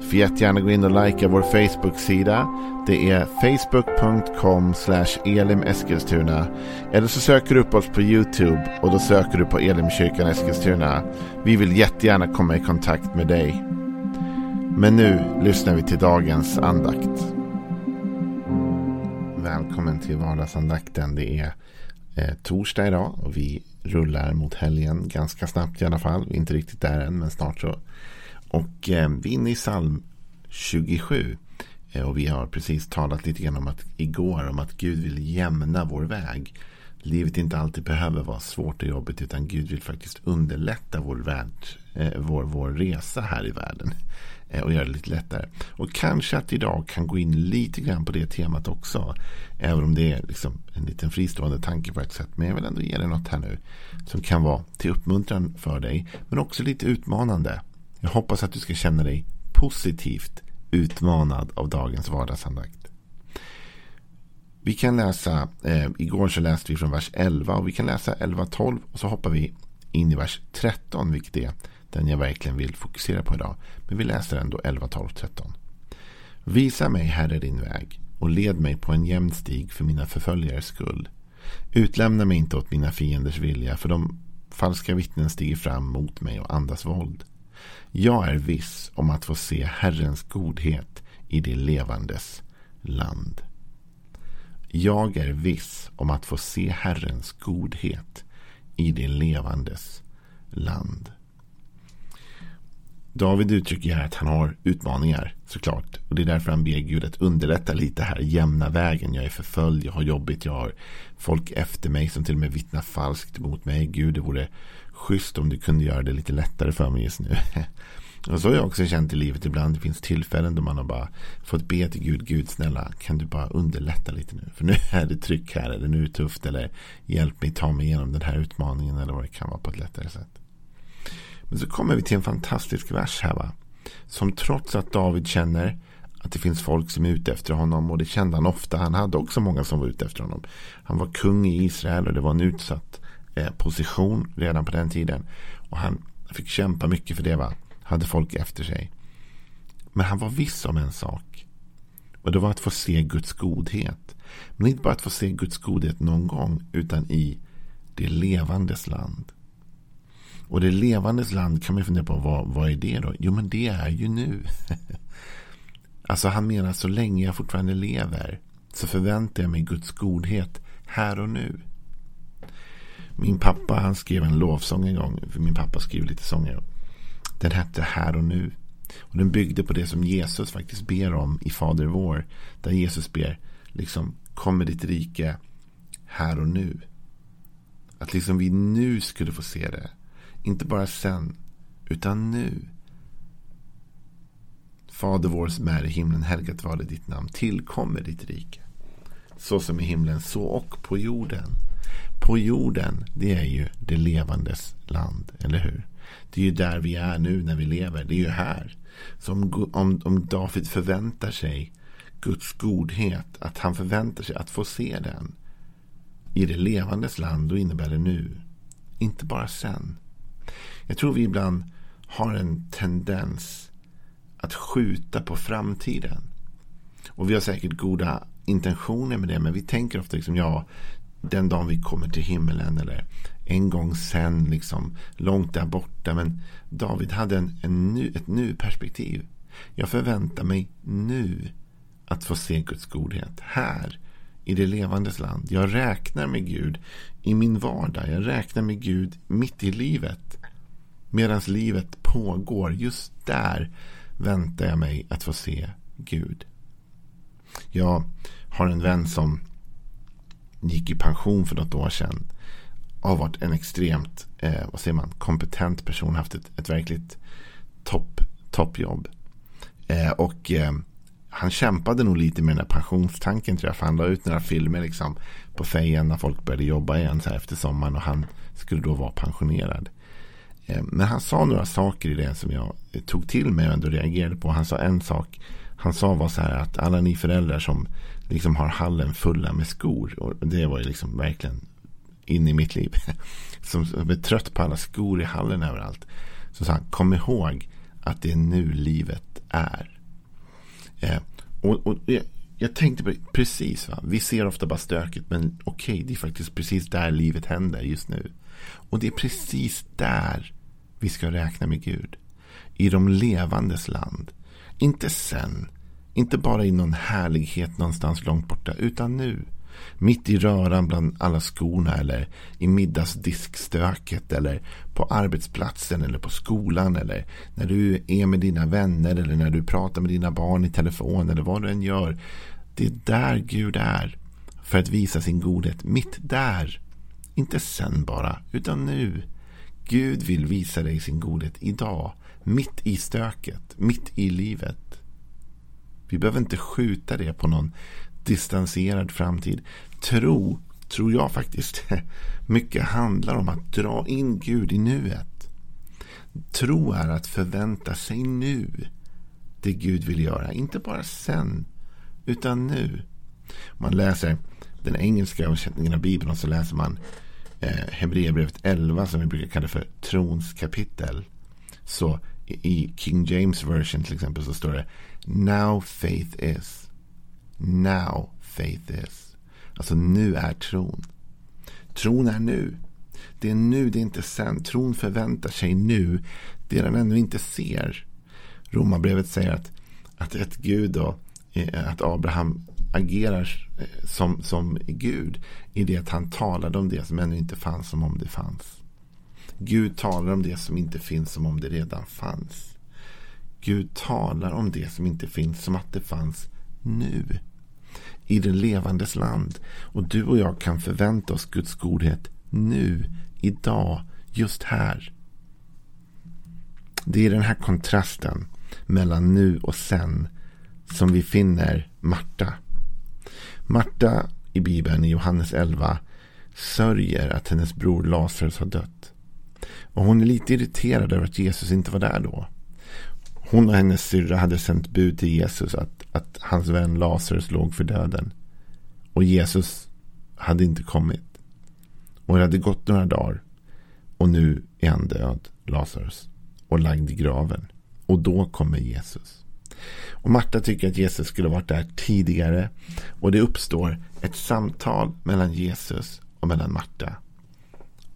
Får jättegärna gå in och likea vår Facebook-sida. Det är facebook.com elimeskilstuna. Eller så söker du upp oss på YouTube och då söker du på Elimkyrkan Eskilstuna. Vi vill jättegärna komma i kontakt med dig. Men nu lyssnar vi till dagens andakt. Välkommen till vardagsandakten. Det är eh, torsdag idag och vi rullar mot helgen ganska snabbt i alla fall. Vi är inte riktigt där än men snart så. Och eh, vi är inne i psalm 27. Eh, och vi har precis talat lite grann om att igår om att Gud vill jämna vår väg. Livet inte alltid behöver vara svårt och jobbigt utan Gud vill faktiskt underlätta vår, värld, eh, vår, vår resa här i världen. Eh, och göra det lite lättare. Och kanske att idag kan gå in lite grann på det temat också. Även om det är liksom en liten fristående tanke på ett sätt. Men jag vill ändå ge dig något här nu. Som kan vara till uppmuntran för dig. Men också lite utmanande. Jag hoppas att du ska känna dig positivt utmanad av dagens vardagsandakt. Vi kan läsa, eh, igår så läste vi från vers 11 och vi kan läsa 11-12 och så hoppar vi in i vers 13 vilket är den jag verkligen vill fokusera på idag. Men vi läser ändå 11, 12, 13. Visa mig, Herre, din väg och led mig på en jämn stig för mina förföljares skull. Utlämna mig inte åt mina fienders vilja, för de falska vittnen stiger fram mot mig och andas våld. Jag är viss om att få se Herrens godhet i det levandes land. Jag är viss om att få se Herrens godhet i det levandes land. David uttrycker här att han har utmaningar såklart. Och det är därför han ber Gud att underlätta lite här. Jämna vägen. Jag är förföljd, jag har jobbigt, jag har folk efter mig som till och med vittnar falskt mot mig. Gud, det vore schysst om du kunde göra det lite lättare för mig just nu. och så har jag också känt i livet ibland. Det finns tillfällen då man har bara fått be till Gud. Gud snälla, kan du bara underlätta lite nu? För nu är det tryck här, eller nu är det tufft, eller hjälp mig ta mig igenom den här utmaningen, eller vad det kan vara på ett lättare sätt. Men så kommer vi till en fantastisk vers här. Va? Som trots att David känner att det finns folk som är ute efter honom. Och det kände han ofta. Han hade också många som var ute efter honom. Han var kung i Israel och det var en utsatt Eh, position redan på den tiden. Och han fick kämpa mycket för det. va. Hade folk efter sig. Men han var viss om en sak. Och det var att få se Guds godhet. Men inte bara att få se Guds godhet någon gång. Utan i det levandes land. Och det levandes land kan man fundera på, vad, vad är det då? Jo, men det är ju nu. alltså han menar så länge jag fortfarande lever så förväntar jag mig Guds godhet här och nu. Min pappa han skrev en lovsång en gång. För min pappa skrev lite sånger. Den hette Här och nu. Och den byggde på det som Jesus faktiskt ber om i Fader vår. Där Jesus ber, liksom, kom med ditt rike här och nu. Att liksom vi nu skulle få se det. Inte bara sen, utan nu. Fader vår som är i himlen, helgat var det ditt namn. Tillkommer ditt rike. Så som i himlen, så och på jorden. På jorden, det är ju det levandes land, eller hur? Det är ju där vi är nu när vi lever. Det är ju här. Så om, om, om David förväntar sig Guds godhet, att han förväntar sig att få se den i det levandes land, då innebär det nu. Inte bara sen. Jag tror vi ibland har en tendens att skjuta på framtiden. Och vi har säkert goda intentioner med det. Men vi tänker ofta liksom, ja, den dagen vi kommer till himmelen. Eller en gång sen, liksom, långt där borta. Men David hade en, en nu, ett nu-perspektiv. Jag förväntar mig nu att få se Guds godhet. Här, i det levandes land. Jag räknar med Gud i min vardag. Jag räknar med Gud mitt i livet. Medan livet pågår, just där väntar jag mig att få se Gud. Jag har en vän som gick i pension för något år sedan. Har varit en extremt eh, vad säger man, kompetent person. Haft ett, ett verkligt topp, toppjobb. Eh, och eh, han kämpade nog lite med den där pensionstanken tror jag. För han la ut några filmer liksom på fejjan när folk började jobba igen så här efter sommaren. Och han skulle då vara pensionerad. Eh, men han sa några saker i det som jag eh, tog till mig och ändå reagerade på. Han sa en sak. Han sa var så här att alla ni föräldrar som liksom har hallen fulla med skor. Och det var ju liksom verkligen in i mitt liv. Som är trött på alla skor i hallen överallt. Så sa han, kom ihåg att det är nu livet är. Eh, och, och jag, jag, tänkte på precis, va? vi ser ofta bara stöket. men okej, okay, det är faktiskt precis där livet händer just nu. Och det är precis där vi ska räkna med Gud. I de levandes land. Inte sen, inte bara i någon härlighet någonstans långt borta, utan nu. Mitt i röran bland alla skorna eller i middagsdiskstöket eller på arbetsplatsen eller på skolan eller när du är med dina vänner eller när du pratar med dina barn i telefon eller vad du än gör. Det är där Gud är för att visa sin godhet. Mitt där. Inte sen bara, utan nu. Gud vill visa dig sin godhet idag. Mitt i stöket, mitt i livet. Vi behöver inte skjuta det på någon distanserad framtid. Tro, tror jag faktiskt, mycket handlar om att dra in Gud i nuet. Tro är att förvänta sig nu det Gud vill göra. Inte bara sen, utan nu. Man läser den engelska översättningen av Bibeln och så läser man eh, Hebreerbrevet 11 som vi brukar kalla för trons kapitel. Så i King James version till exempel så står det Now faith is. Now faith is. Alltså nu är tron. Tron är nu. Det är nu, det är inte sen. Tron förväntar sig nu det den ännu inte ser. Romarbrevet säger att, att ett Gud då, att Abraham agerar eh, som, som Gud i det att han talade om det som ännu inte fanns som om det fanns. Gud talar om det som inte finns som om det redan fanns. Gud talar om det som inte finns som att det fanns nu i det levandes land. Och du och jag kan förvänta oss Guds godhet nu, idag, just här. Det är den här kontrasten mellan nu och sen som vi finner Marta. Marta i Bibeln i Johannes 11 sörjer att hennes bror Lazarus har dött. Och hon är lite irriterad över att Jesus inte var där då. Hon och hennes syrra hade sänt bud till Jesus att, att hans vän Lazarus låg för döden. Och Jesus hade inte kommit. Och det hade gått några dagar. Och nu är han död, Lazarus. Och lagd i graven. Och då kommer Jesus. Och Marta tycker att Jesus skulle varit där tidigare. Och det uppstår ett samtal mellan Jesus och mellan Marta.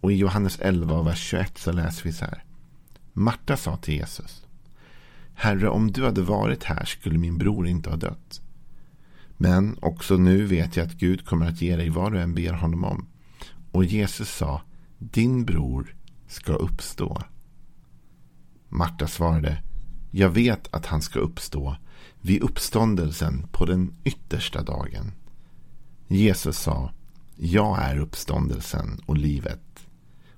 Och i Johannes 11, vers 21 så läser vi så här. Marta sa till Jesus. Herre, om du hade varit här skulle min bror inte ha dött. Men också nu vet jag att Gud kommer att ge dig vad du än ber honom om. Och Jesus sa, din bror ska uppstå. Marta svarade, jag vet att han ska uppstå vid uppståndelsen på den yttersta dagen. Jesus sa, jag är uppståndelsen och livet.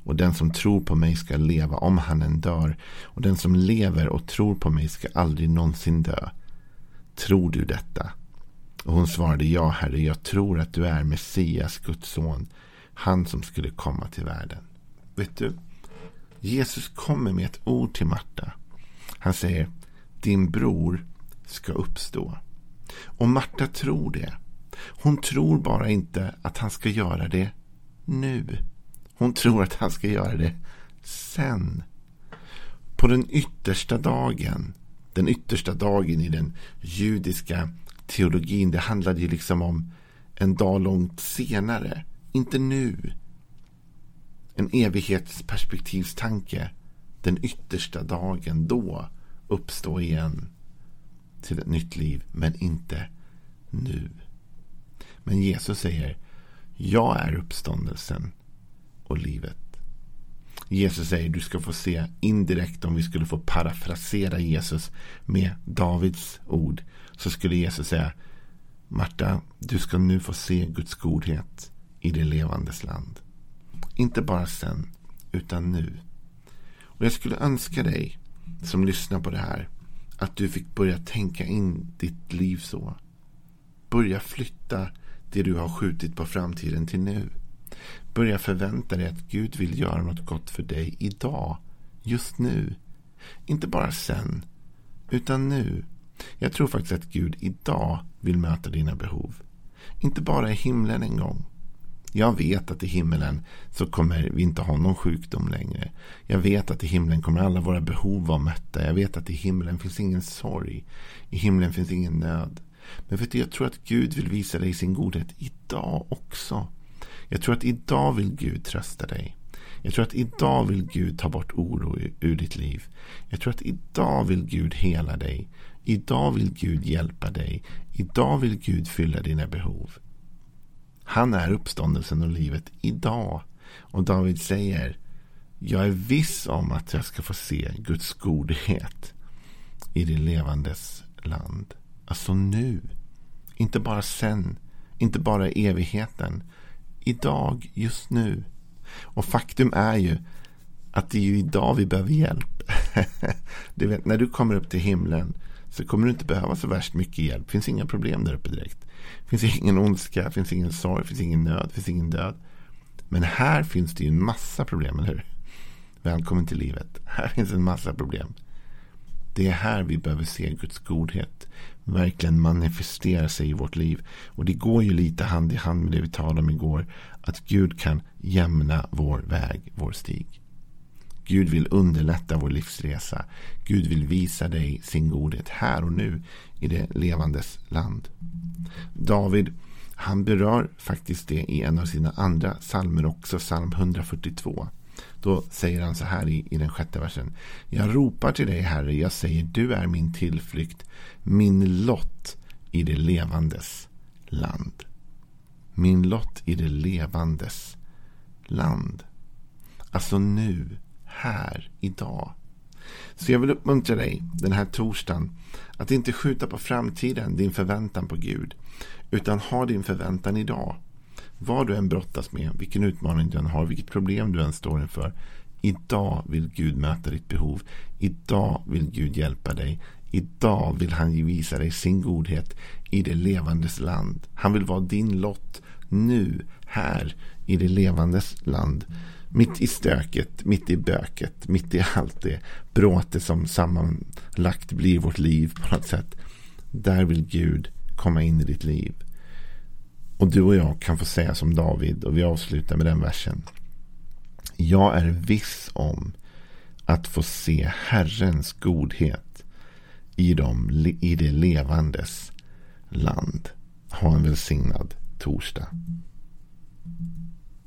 Och den som tror på mig ska leva om han än dör. Och den som lever och tror på mig ska aldrig någonsin dö. Tror du detta? Och hon svarade ja, herre, jag tror att du är Messias, Guds son. Han som skulle komma till världen. Vet du? Jesus kommer med ett ord till Marta. Han säger, din bror ska uppstå. Och Marta tror det. Hon tror bara inte att han ska göra det nu. Hon tror att han ska göra det sen. På den yttersta dagen. Den yttersta dagen i den judiska teologin. Det handlade ju liksom om en dag långt senare. Inte nu. En evighetsperspektivstanke. Den yttersta dagen. Då uppstå igen till ett nytt liv. Men inte nu. Men Jesus säger. Jag är uppståndelsen och livet. Jesus säger du ska få se indirekt om vi skulle få parafrasera Jesus med Davids ord. Så skulle Jesus säga Marta, du ska nu få se Guds godhet i det levandes land. Inte bara sen, utan nu. Och jag skulle önska dig som lyssnar på det här att du fick börja tänka in ditt liv så. Börja flytta det du har skjutit på framtiden till nu. Börja förvänta dig att Gud vill göra något gott för dig idag. Just nu. Inte bara sen. Utan nu. Jag tror faktiskt att Gud idag vill möta dina behov. Inte bara i himlen en gång. Jag vet att i himlen så kommer vi inte ha någon sjukdom längre. Jag vet att i himlen kommer alla våra behov vara mötta. Jag vet att i himlen finns ingen sorg. I himlen finns ingen nöd. Men vet du, jag tror att Gud vill visa dig sin godhet idag också. Jag tror att idag vill Gud trösta dig. Jag tror att idag vill Gud ta bort oro ur ditt liv. Jag tror att idag vill Gud hela dig. Idag vill Gud hjälpa dig. Idag vill Gud fylla dina behov. Han är uppståndelsen och livet idag. Och David säger Jag är viss om att jag ska få se Guds godhet i det levandes land. Alltså nu. Inte bara sen. Inte bara i evigheten. Idag, just nu. Och faktum är ju att det är ju idag vi behöver hjälp. du vet, när du kommer upp till himlen så kommer du inte behöva så värst mycket hjälp. Det finns inga problem där uppe direkt. Det finns ingen ondska, det finns ingen sorg, det finns ingen nöd, det finns ingen död. Men här finns det ju en massa problem, eller hur? Välkommen till livet. Här finns en massa problem. Det är här vi behöver se Guds godhet verkligen manifestera sig i vårt liv. Och det går ju lite hand i hand med det vi talade om igår. Att Gud kan jämna vår väg, vår stig. Gud vill underlätta vår livsresa. Gud vill visa dig sin godhet här och nu i det levandes land. David, han berör faktiskt det i en av sina andra psalmer också, psalm 142. Då säger han så här i, i den sjätte versen. Jag ropar till dig, Herre, jag säger du är min tillflykt, min lott i det levandes land. Min lott i det levandes land. Alltså nu, här, idag. Så jag vill uppmuntra dig den här torsdagen att inte skjuta på framtiden din förväntan på Gud. Utan ha din förväntan idag. Vad du än brottas med, vilken utmaning du än har, vilket problem du än står inför. Idag vill Gud möta ditt behov. Idag vill Gud hjälpa dig. Idag vill han visa dig sin godhet i det levandes land. Han vill vara din lott nu, här i det levandes land. Mitt i stöket, mitt i böket, mitt i allt det bråte som sammanlagt blir vårt liv på något sätt. Där vill Gud komma in i ditt liv. Och du och jag kan få säga som David och vi avslutar med den versen. Jag är viss om att få se Herrens godhet i, dem, i det levandes land. Ha en välsignad torsdag.